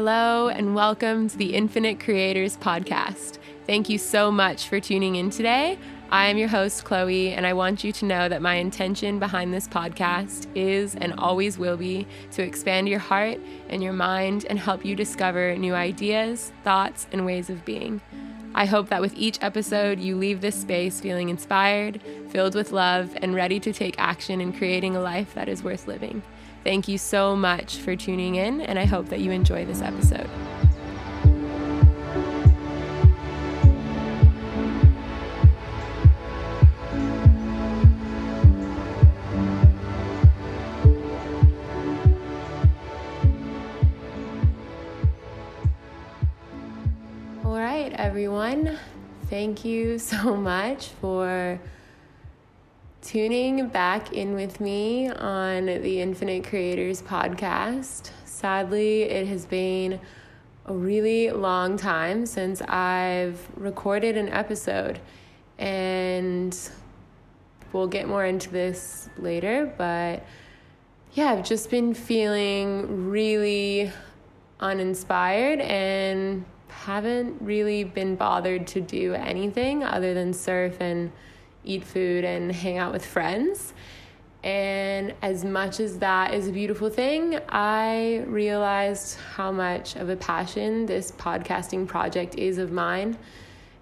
Hello, and welcome to the Infinite Creators Podcast. Thank you so much for tuning in today. I am your host, Chloe, and I want you to know that my intention behind this podcast is and always will be to expand your heart and your mind and help you discover new ideas, thoughts, and ways of being. I hope that with each episode, you leave this space feeling inspired, filled with love, and ready to take action in creating a life that is worth living. Thank you so much for tuning in, and I hope that you enjoy this episode. All right, everyone. Thank you so much for tuning back in with me on the Infinite Creators podcast. Sadly, it has been a really long time since I've recorded an episode, and we'll get more into this later, but yeah, I've just been feeling really uninspired and haven't really been bothered to do anything other than surf and eat food and hang out with friends. And as much as that is a beautiful thing, I realized how much of a passion this podcasting project is of mine.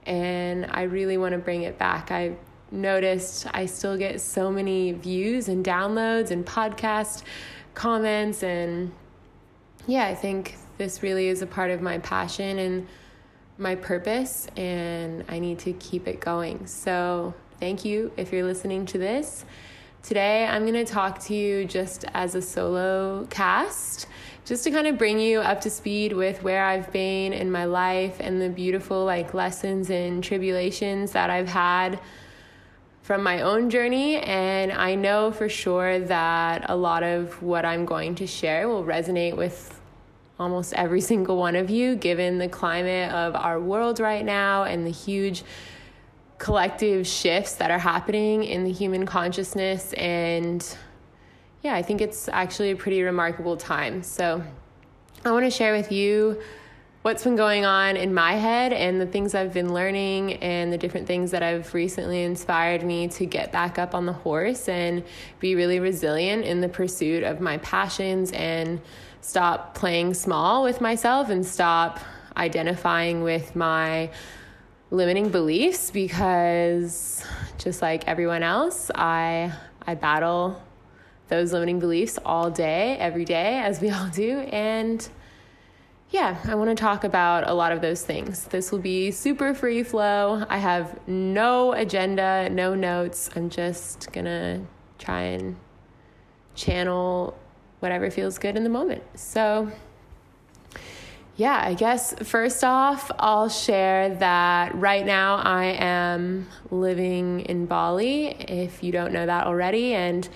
And I really want to bring it back. I noticed I still get so many views and downloads and podcast comments. And yeah, I think this really is a part of my passion and my purpose, and I need to keep it going. So, thank you if you're listening to this. Today, I'm going to talk to you just as a solo cast, just to kind of bring you up to speed with where I've been in my life and the beautiful like lessons and tribulations that I've had from my own journey. And I know for sure that a lot of what I'm going to share will resonate with almost every single one of you, given the climate of our world right now and the huge collective shifts that are happening in the human consciousness. And yeah, I think it's actually a pretty remarkable time. So I want to share with you what's been going on in my head and the things I've been learning and the different things that have recently inspired me to get back up on the horse and be really resilient in the pursuit of my passions and stop playing small with myself and stop identifying with my limiting beliefs because just like everyone else, I I battle those limiting beliefs all day, every day, as we all do. And yeah, I want to talk about a lot of those things. This will be super free flow. I have no agenda, no notes. I'm just going to try and channel whatever feels good in the moment. So, yeah, I guess first off, I'll share that right now I am living in Bali, if you don't know that already. And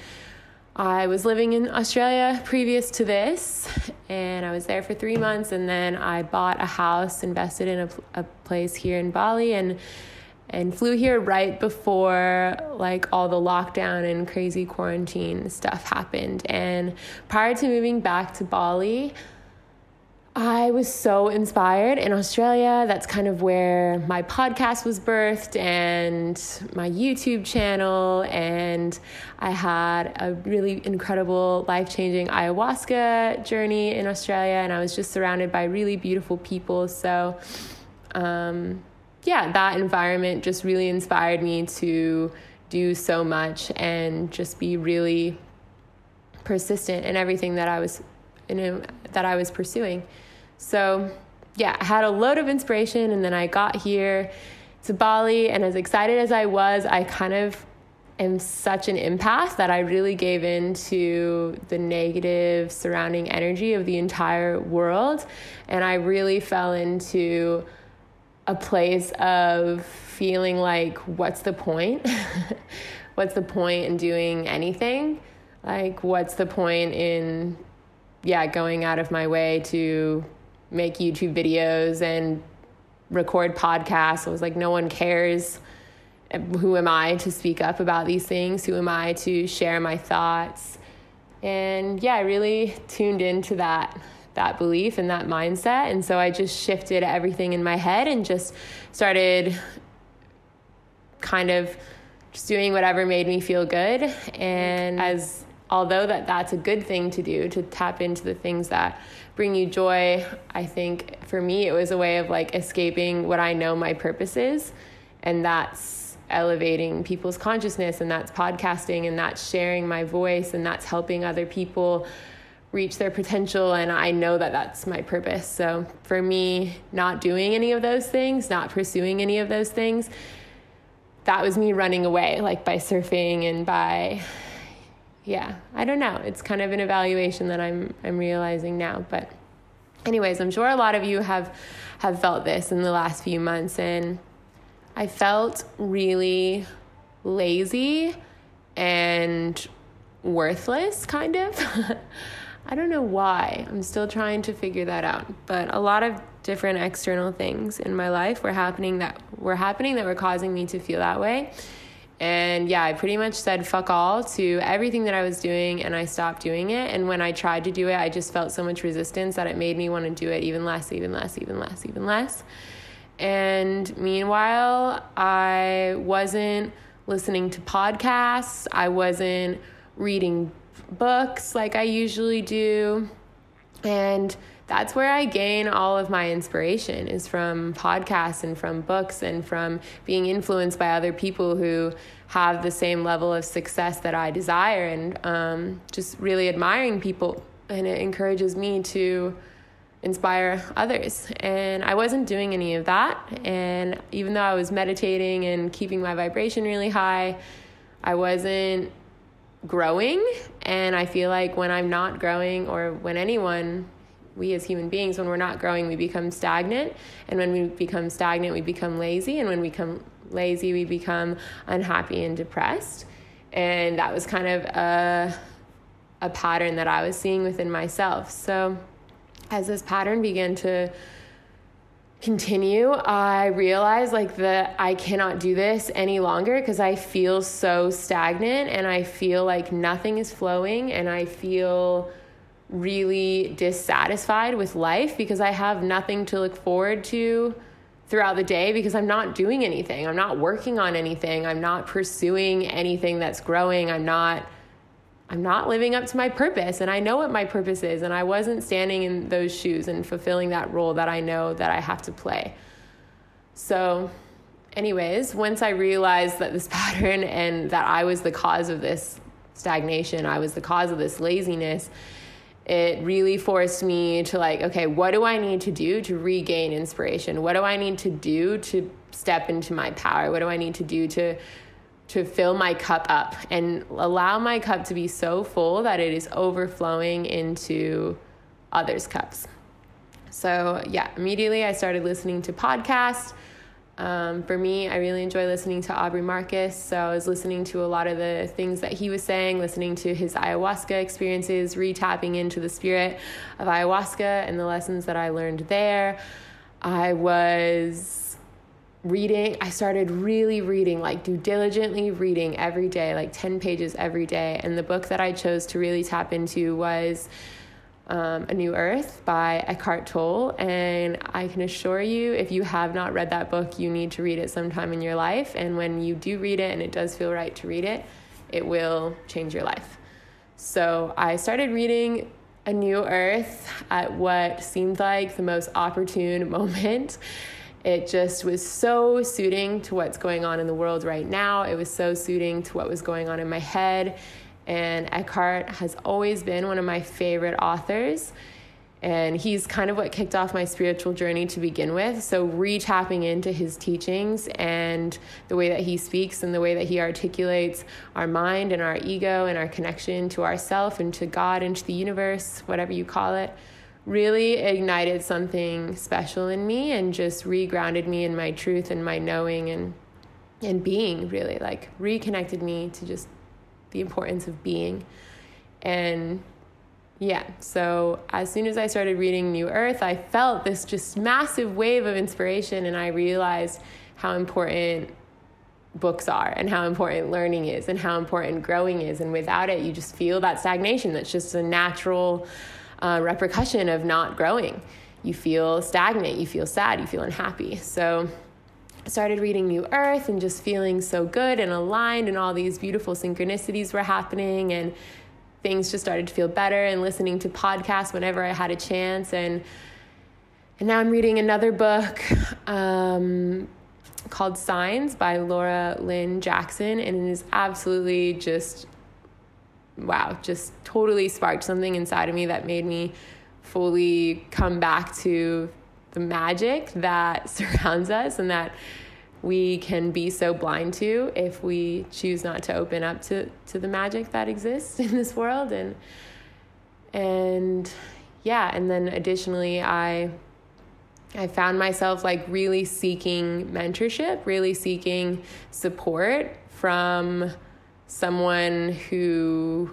I was living in Australia previous to this, and I was there for three months. And then I bought a house, invested in a, a place here in Bali, and and flew here right before like all the lockdown and crazy quarantine stuff happened. And prior to moving back to Bali, I was so inspired in Australia. That's kind of where my podcast was birthed and my YouTube channel. And I had a really incredible, life changing ayahuasca journey in Australia. And I was just surrounded by really beautiful people. So, um, yeah, that environment just really inspired me to do so much and just be really persistent in everything that I was in that I was pursuing. So, yeah, I had a load of inspiration and then I got here to Bali and as excited as I was, I kind of am such an empath that I really gave in to the negative surrounding energy of the entire world and I really fell into a place of feeling like, what's the point? what's the point in doing anything? Like, what's the point in, yeah, going out of my way to make YouTube videos and record podcasts? I was like, no one cares. Who am I to speak up about these things? Who am I to share my thoughts? And yeah, I really tuned into that that belief and that mindset. And so I just shifted everything in my head and just started kind of just doing whatever made me feel good. And as although that that's a good thing to do to tap into the things that bring you joy, I think for me it was a way of like escaping what I know my purpose is, and that's elevating people's consciousness and that's podcasting and that's sharing my voice and that's helping other people reach their potential and I know that that's my purpose. So for me not doing any of those things, not pursuing any of those things, that was me running away like by surfing and by yeah, I don't know. It's kind of an evaluation that I'm I'm realizing now, but anyways, I'm sure a lot of you have have felt this in the last few months and I felt really lazy and worthless kind of. I don't know why. I'm still trying to figure that out. But a lot of different external things in my life were happening that were happening that were causing me to feel that way. And yeah, I pretty much said fuck all to everything that I was doing and I stopped doing it. And when I tried to do it, I just felt so much resistance that it made me want to do it even less, even less, even less, even less. And meanwhile, I wasn't listening to podcasts, I wasn't reading books like I usually do. And that's where I gain all of my inspiration is from podcasts and from books and from being influenced by other people who have the same level of success that I desire and um, just really admiring people. And it encourages me to inspire others. And I wasn't doing any of that. And even though I was meditating and keeping my vibration really high, I wasn't growing. And I feel like when I'm not growing, or when anyone, we as human beings, when we're not growing, we become stagnant. And when we become stagnant, we become lazy. And when we become lazy, we become unhappy and depressed. And that was kind of a, a pattern that I was seeing within myself. So as this pattern began to continue, I realized like that I cannot do this any longer because I feel so stagnant and I feel like nothing is flowing and I feel really dissatisfied with life because I have nothing to look forward to throughout the day because I'm not doing anything. I'm not working on anything. I'm not pursuing anything that's growing. I'm not I'm not living up to my purpose and I know what my purpose is and I wasn't standing in those shoes and fulfilling that role that I know that I have to play. So, anyways, once I realized that this pattern and that I was the cause of this stagnation, I was the cause of this laziness, it really forced me to like, okay, what do I need to do to regain inspiration? What do I need to do to step into my power? What do I need to do to to fill my cup up and allow my cup to be so full that it is overflowing into others' cups. So, yeah, immediately I started listening to podcasts. Um, for me, I really enjoy listening to Aubrey Marcus. So, I was listening to a lot of the things that he was saying, listening to his ayahuasca experiences, retapping into the spirit of ayahuasca and the lessons that I learned there. I was reading i started really reading like do diligently reading every day like 10 pages every day and the book that i chose to really tap into was um, a new earth by eckhart tolle and i can assure you if you have not read that book you need to read it sometime in your life and when you do read it and it does feel right to read it it will change your life so i started reading a new earth at what seemed like the most opportune moment it just was so suiting to what's going on in the world right now. It was so suiting to what was going on in my head. And Eckhart has always been one of my favorite authors. And he's kind of what kicked off my spiritual journey to begin with. So, retapping into his teachings and the way that he speaks and the way that he articulates our mind and our ego and our connection to ourself and to God and to the universe, whatever you call it really ignited something special in me and just regrounded me in my truth and my knowing and and being really like reconnected me to just the importance of being and yeah so as soon as i started reading new earth i felt this just massive wave of inspiration and i realized how important books are and how important learning is and how important growing is and without it you just feel that stagnation that's just a natural uh, repercussion of not growing. You feel stagnant, you feel sad, you feel unhappy. So started reading New Earth and just feeling so good and aligned, and all these beautiful synchronicities were happening, and things just started to feel better. And listening to podcasts whenever I had a chance, and and now I'm reading another book um, called Signs by Laura Lynne Jackson, and it is absolutely just wow, just totally sparked something inside of me that made me fully come back to the magic that surrounds us and that we can be so blind to if we choose not to open up to, to the magic that exists in this world and and yeah and then additionally i i found myself like really seeking mentorship really seeking support from someone who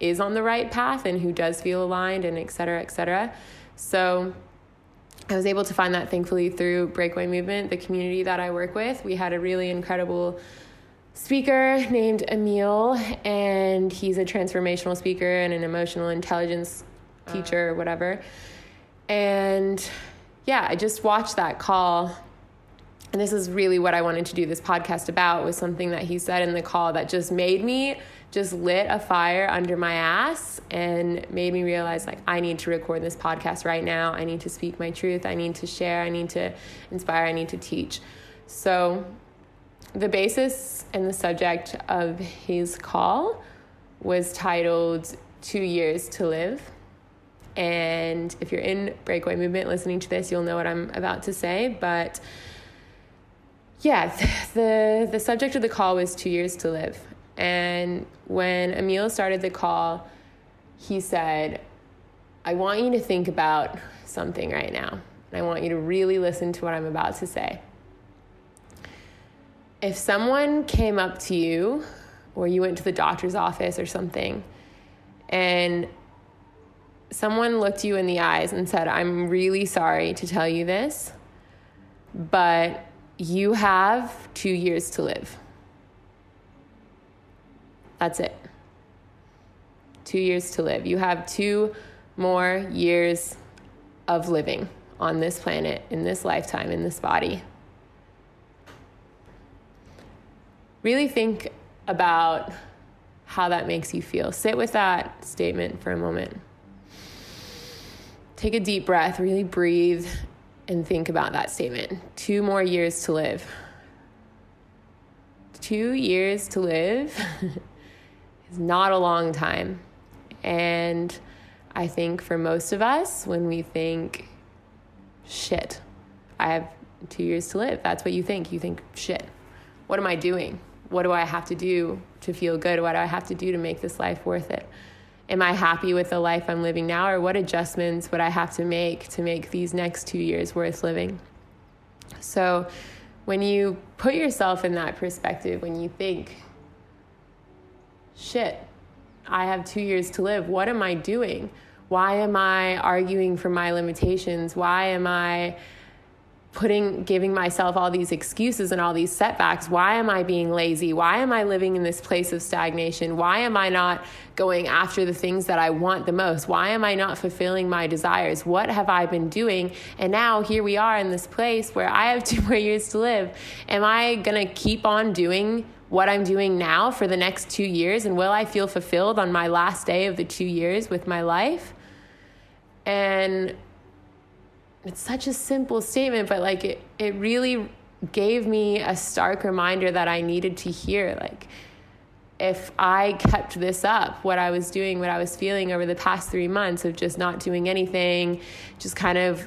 is on the right path and who does feel aligned and et cetera, et cetera. So I was able to find that thankfully through Breakaway Movement, the community that I work with. We had a really incredible speaker named Emil, and he's a transformational speaker and an emotional intelligence teacher or whatever. And yeah, I just watched that call and this is really what I wanted to do this podcast about was something that he said in the call that just made me just lit a fire under my ass and made me realize like I need to record this podcast right now. I need to speak my truth. I need to share. I need to inspire. I need to teach. So the basis and the subject of his call was titled 2 years to live. And if you're in breakaway movement listening to this, you'll know what I'm about to say, but yeah, the the subject of the call was two years to live. And when Emil started the call, he said, I want you to think about something right now. And I want you to really listen to what I'm about to say. If someone came up to you, or you went to the doctor's office or something, and someone looked you in the eyes and said, I'm really sorry to tell you this, but you have two years to live. That's it. Two years to live. You have two more years of living on this planet, in this lifetime, in this body. Really think about how that makes you feel. Sit with that statement for a moment. Take a deep breath, really breathe and think about that statement. Two more years to live. Two years to live is not a long time. And I think for most of us, when we think, shit, I have two years to live, that's what you think. You think, shit, what am I doing? What do I have to do to feel good? What do I have to do to make this life worth it? am I happy with the life I'm living now, or what adjustments would I have to make to make these next two years worth living? So, when you put yourself in that perspective, when you think, shit, I have two years to live, what am I doing? Why am I arguing for my limitations? Why am I putting giving myself all these excuses and all these setbacks? Why am i being lazy? Why am i living in this place of stagnation? Why am i not going after the things that i want the most? Why am i not fulfilling my desires? What have i been doing? And now here we are in this place where i have two more years to live. Am i going to keep on doing what i'm doing now for the next 2 years and will i feel fulfilled on my last day of the 2 years with my life and it's such a simple statement, but like it, it really gave me a stark reminder that I needed to hear. Like, if I kept this up, what I was doing, what I was feeling over the past three months of just not doing anything, just kind of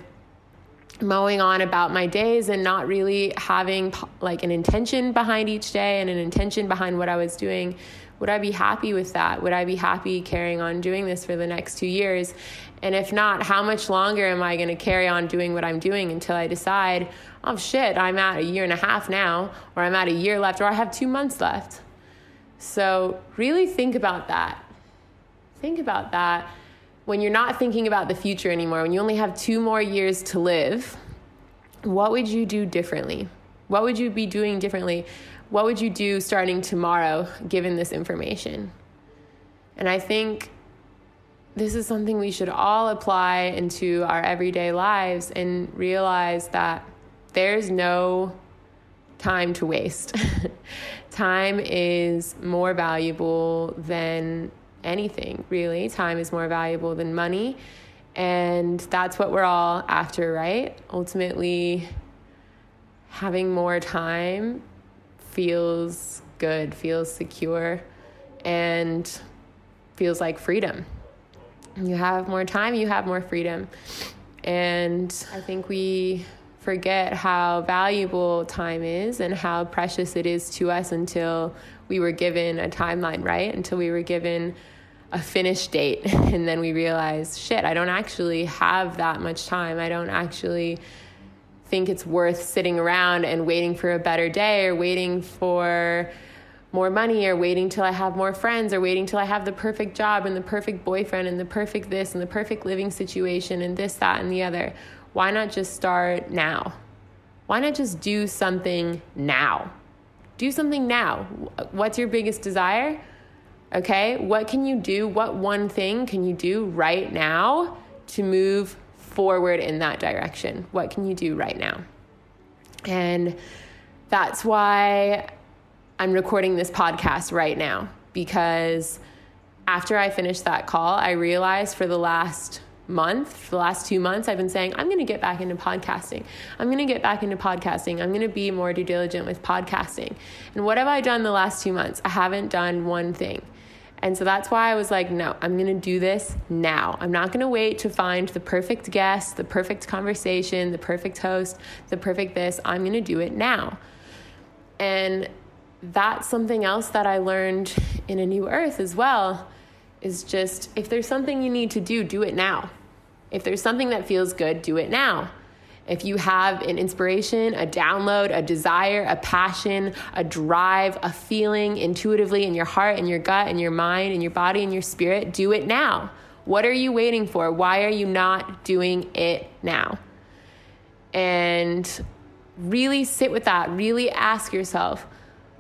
mowing on about my days and not really having like an intention behind each day and an intention behind what I was doing, would I be happy with that? Would I be happy carrying on doing this for the next two years? And if not, how much longer am I going to carry on doing what I'm doing until I decide, oh shit, I'm at a year and a half now, or I'm at a year left, or I have two months left? So, really think about that. Think about that when you're not thinking about the future anymore, when you only have two more years to live. What would you do differently? What would you be doing differently? what would you do starting tomorrow given this information? And I think this is something we should all apply into our everyday lives and realize that there's no time to waste. time is more valuable than anything, really. Time is more valuable than money. And that's what we're all after, right? Ultimately, having more time feels good, feels secure, and feels like freedom. You have more time, you have more freedom. And I think we forget how valuable time is and how precious it is to us until we were given a timeline, right? Until we were given a finish date. And then we realize, shit, I don't actually have that much time. I don't actually think it's worth sitting around and waiting for a better day or waiting for more money or waiting till I have more friends or waiting till I have the perfect job and the perfect boyfriend and the perfect this and the perfect living situation and this, that, and the other. Why not just start now? Why not just do something now? Do something now. What's your biggest desire? Okay, what can you do? What one thing can you do right now to move forward in that direction? What can you do right now? And that's why I'm recording this podcast right now because after I finished that call, I realized for the last month, for the last two months, I've been saying, I'm going to get back into podcasting. I'm going to get back into podcasting. I'm going to be more due diligent with podcasting. And what have I done the last two months? I haven't done one thing. And so that's why I was like, no, I'm going to do this now. I'm not going to wait to find the perfect guest, the perfect conversation, the perfect host, the perfect this. I'm going to do it now. And that's something else that I learned in A New Earth as well is just if there's something you need to do, do it now. If there's something that feels good, do it now. If you have an inspiration, a download, a desire, a passion, a drive, a feeling intuitively in your heart, in your gut, in your mind, in your body, in your spirit, do it now. What are you waiting for? Why are you not doing it now? And really sit with that. Really ask yourself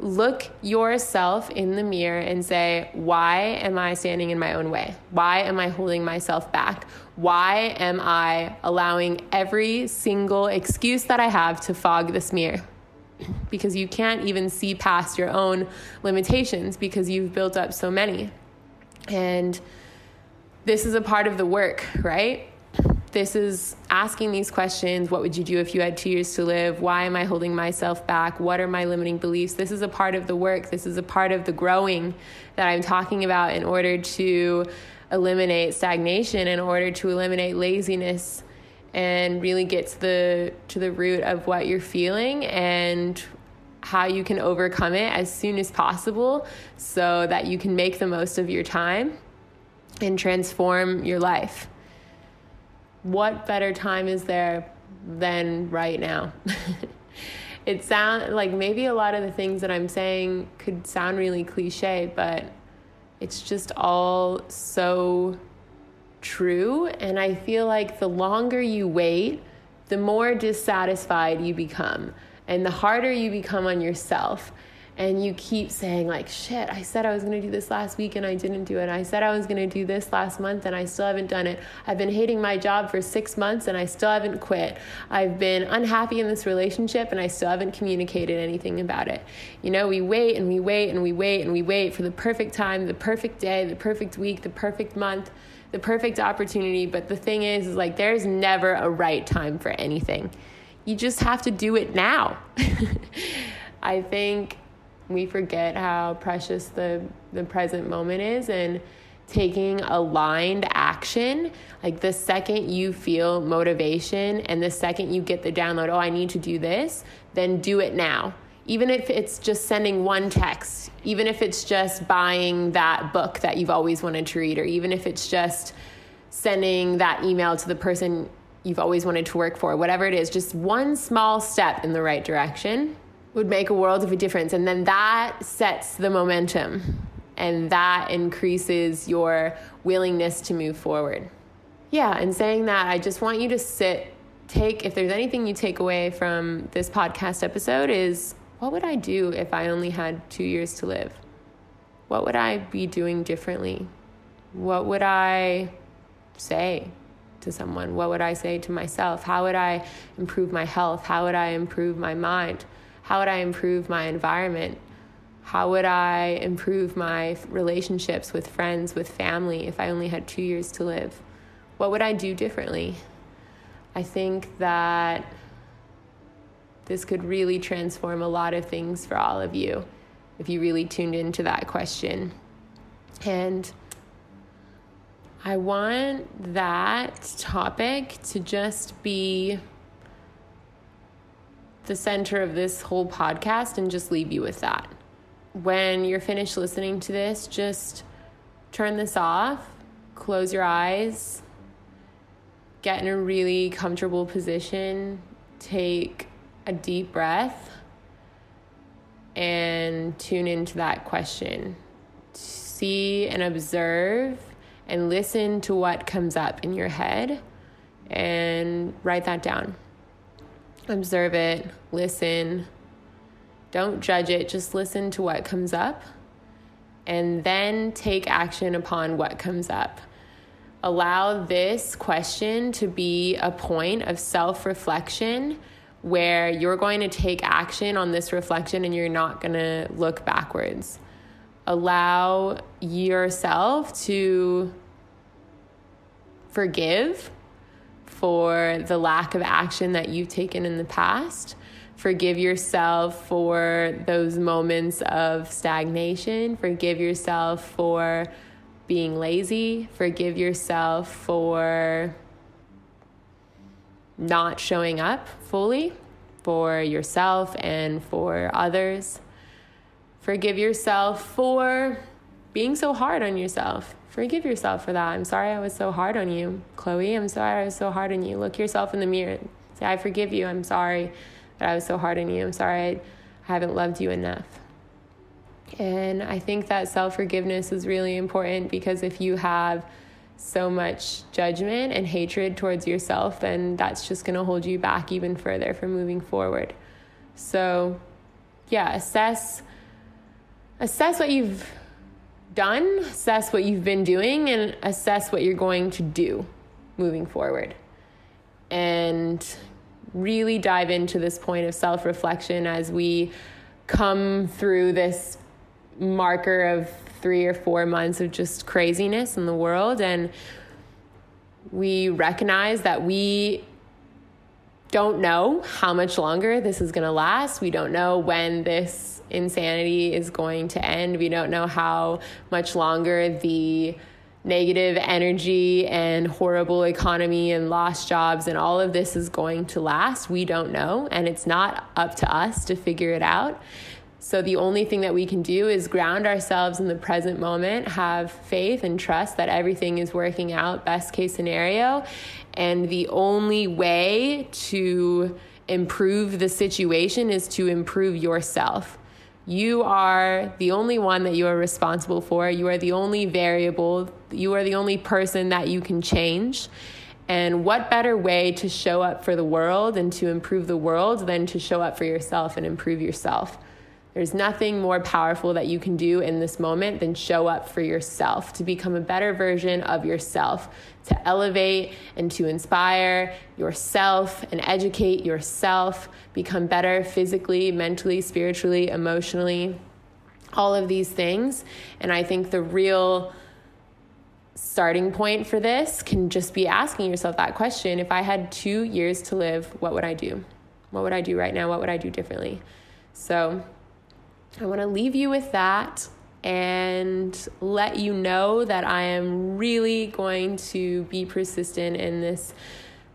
look yourself in the mirror and say, Why am I standing in my own way? Why am I holding myself back? Why am I allowing every single excuse that I have to fog this mirror? Because you can't even see past your own limitations because you've built up so many. And this is a part of the work, right? This is asking these questions. What would you do if you had two years to live? Why am i holding myself back? What are my limiting beliefs? This is a part of the work. This is a part of the growing that i'm talking about in order to eliminate stagnation in order to eliminate laziness and really get to the to the root of what you're feeling and how you can overcome it as soon as possible so that you can make the most of your time and transform your life what better time is there than right now? it sound like maybe a lot of the things that I'm saying could sound really cliche, but it's just all so true. And I feel like the longer you wait, the more dissatisfied you become, and the harder you become on yourself and you keep saying like shit i said i was going to do this last week and i didn't do it. I said i was going to do this last month and i still haven't done it. I've been hating my job for six months and i still haven't quit. I've been unhappy in this relationship and i still haven't communicated anything about it. You know we wait and we wait and we wait and we wait for the perfect time the perfect day the perfect week the perfect month the perfect opportunity. But the thing is, is like there's never a right time for anything. You just have to do it now. I think we forget how precious the, the present moment is and taking aligned action like the second you feel motivation and the second you get the download oh i need to do this then do it now. Even if it's just sending one text even if it's just buying that book that you've always wanted to read or even if it's just sending that email to the person you've always wanted to work for whatever it is just one small step in the right direction would make a world of a difference. And then that sets the momentum and that increases your willingness to move forward. Yeah, and saying that, I just want you to sit, take, if there's anything you take away from this podcast episode, is what would I do if I only had two years to live? What would I be doing differently? What would I say to someone? What would I say to myself? How would I improve my health? How would I improve my mind? How would I improve my environment? How would I improve my relationships with friends, with family, if I only had two years to live? What would I do differently? I think that this could really transform a lot of things for all of you if you really tuned into that question. And I want that topic to just be the center of this whole podcast and just leave you with that. When you're finished listening to this, just turn this off, close your eyes, get in a really comfortable position, take a deep breath, and tune into that question. See and observe and listen to what comes up in your head and write that down. Observe it, listen. Don't judge it, just listen to what comes up and then take action upon what comes up. Allow this question to be a point of self reflection where you're going to take action on this reflection and you're not going to look backwards. Allow yourself to forgive for the lack of action that you've taken in the past. Forgive yourself for those moments of stagnation. Forgive yourself for being lazy. Forgive yourself for not showing up fully for yourself and for others. Forgive yourself for being so hard on yourself. Forgive yourself for that. I'm sorry I was so hard on you. Chloe, I'm sorry I was so hard on you. Look yourself in the mirror. Say, I forgive you. I'm sorry that I was so hard on you. I'm sorry I haven't loved you enough. And I think that self forgiveness is really important because if you have so much judgment and hatred towards yourself, then that's just going to hold you back even further from moving forward. So, yeah, assess assess what you've done, assess what you've been doing, and assess what you're going to do moving forward. And really dive into this point of self reflection as we come through this marker of three or four months of just craziness in the world. And we recognize that we don't know how much longer this is going to last. We don't know when this insanity is going to end. We don't know how much longer the negative energy and horrible economy and lost jobs and all of this is going to last. We don't know, and it's not up to us to figure it out. So, the only thing that we can do is ground ourselves in the present moment, have faith and trust that everything is working out, best case scenario. And the only way to improve the situation is to improve yourself. You are the only one that you are responsible for. You are the only variable. You are the only person that you can change. And what better way to show up for the world and to improve the world than to show up for yourself and improve yourself? There's nothing more powerful that you can do in this moment than show up for yourself, to become a better version of yourself, to elevate and to inspire yourself and educate yourself, become better physically, mentally, spiritually, emotionally, all of these things. And I think the real starting point for this can just be asking yourself that question if I had two years to live, what would I do? What would I do right now? What would I do differently? So, I want to leave you with that and let you know that I am really going to be persistent in this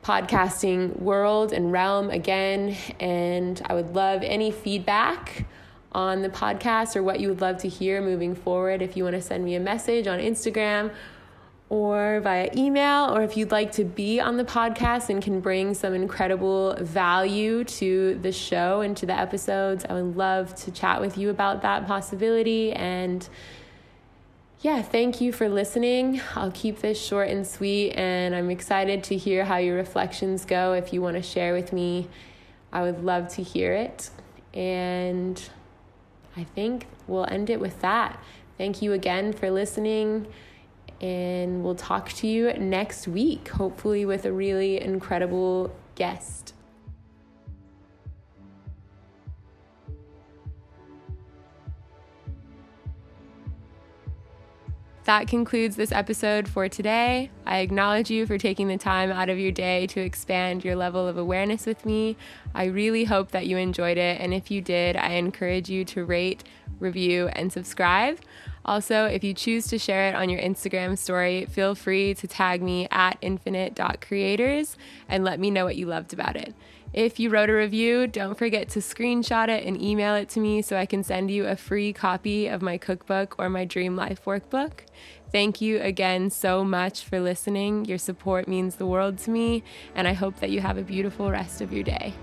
podcasting world and realm again. And I would love any feedback on the podcast or what you would love to hear moving forward. If you want to send me a message on Instagram or via email, or if you'd like to be on the podcast and can bring some incredible value to the show and to the episodes, I would love to chat with you about that possibility. And yeah, thank you for listening. I'll keep this short and sweet, and I'm excited to hear how your reflections go. If you want to share with me, I would love to hear it. And I think we'll end it with that. Thank you again for listening And we'll talk to you next week, hopefully, with a really incredible guest. That concludes this episode for today. I acknowledge you for taking the time out of your day to expand your level of awareness with me. I really hope that you enjoyed it. And if you did, I encourage you to rate, review, and subscribe. Also, if you choose to share it on your Instagram story, feel free to tag me at infinite.creators and let me know what you loved about it. If you wrote a review, don't forget to screenshot it and email it to me so I can send you a free copy of my cookbook or my Dream Life workbook. Thank you again so much for listening. Your support means the world to me, and I hope that you have a beautiful rest of your day.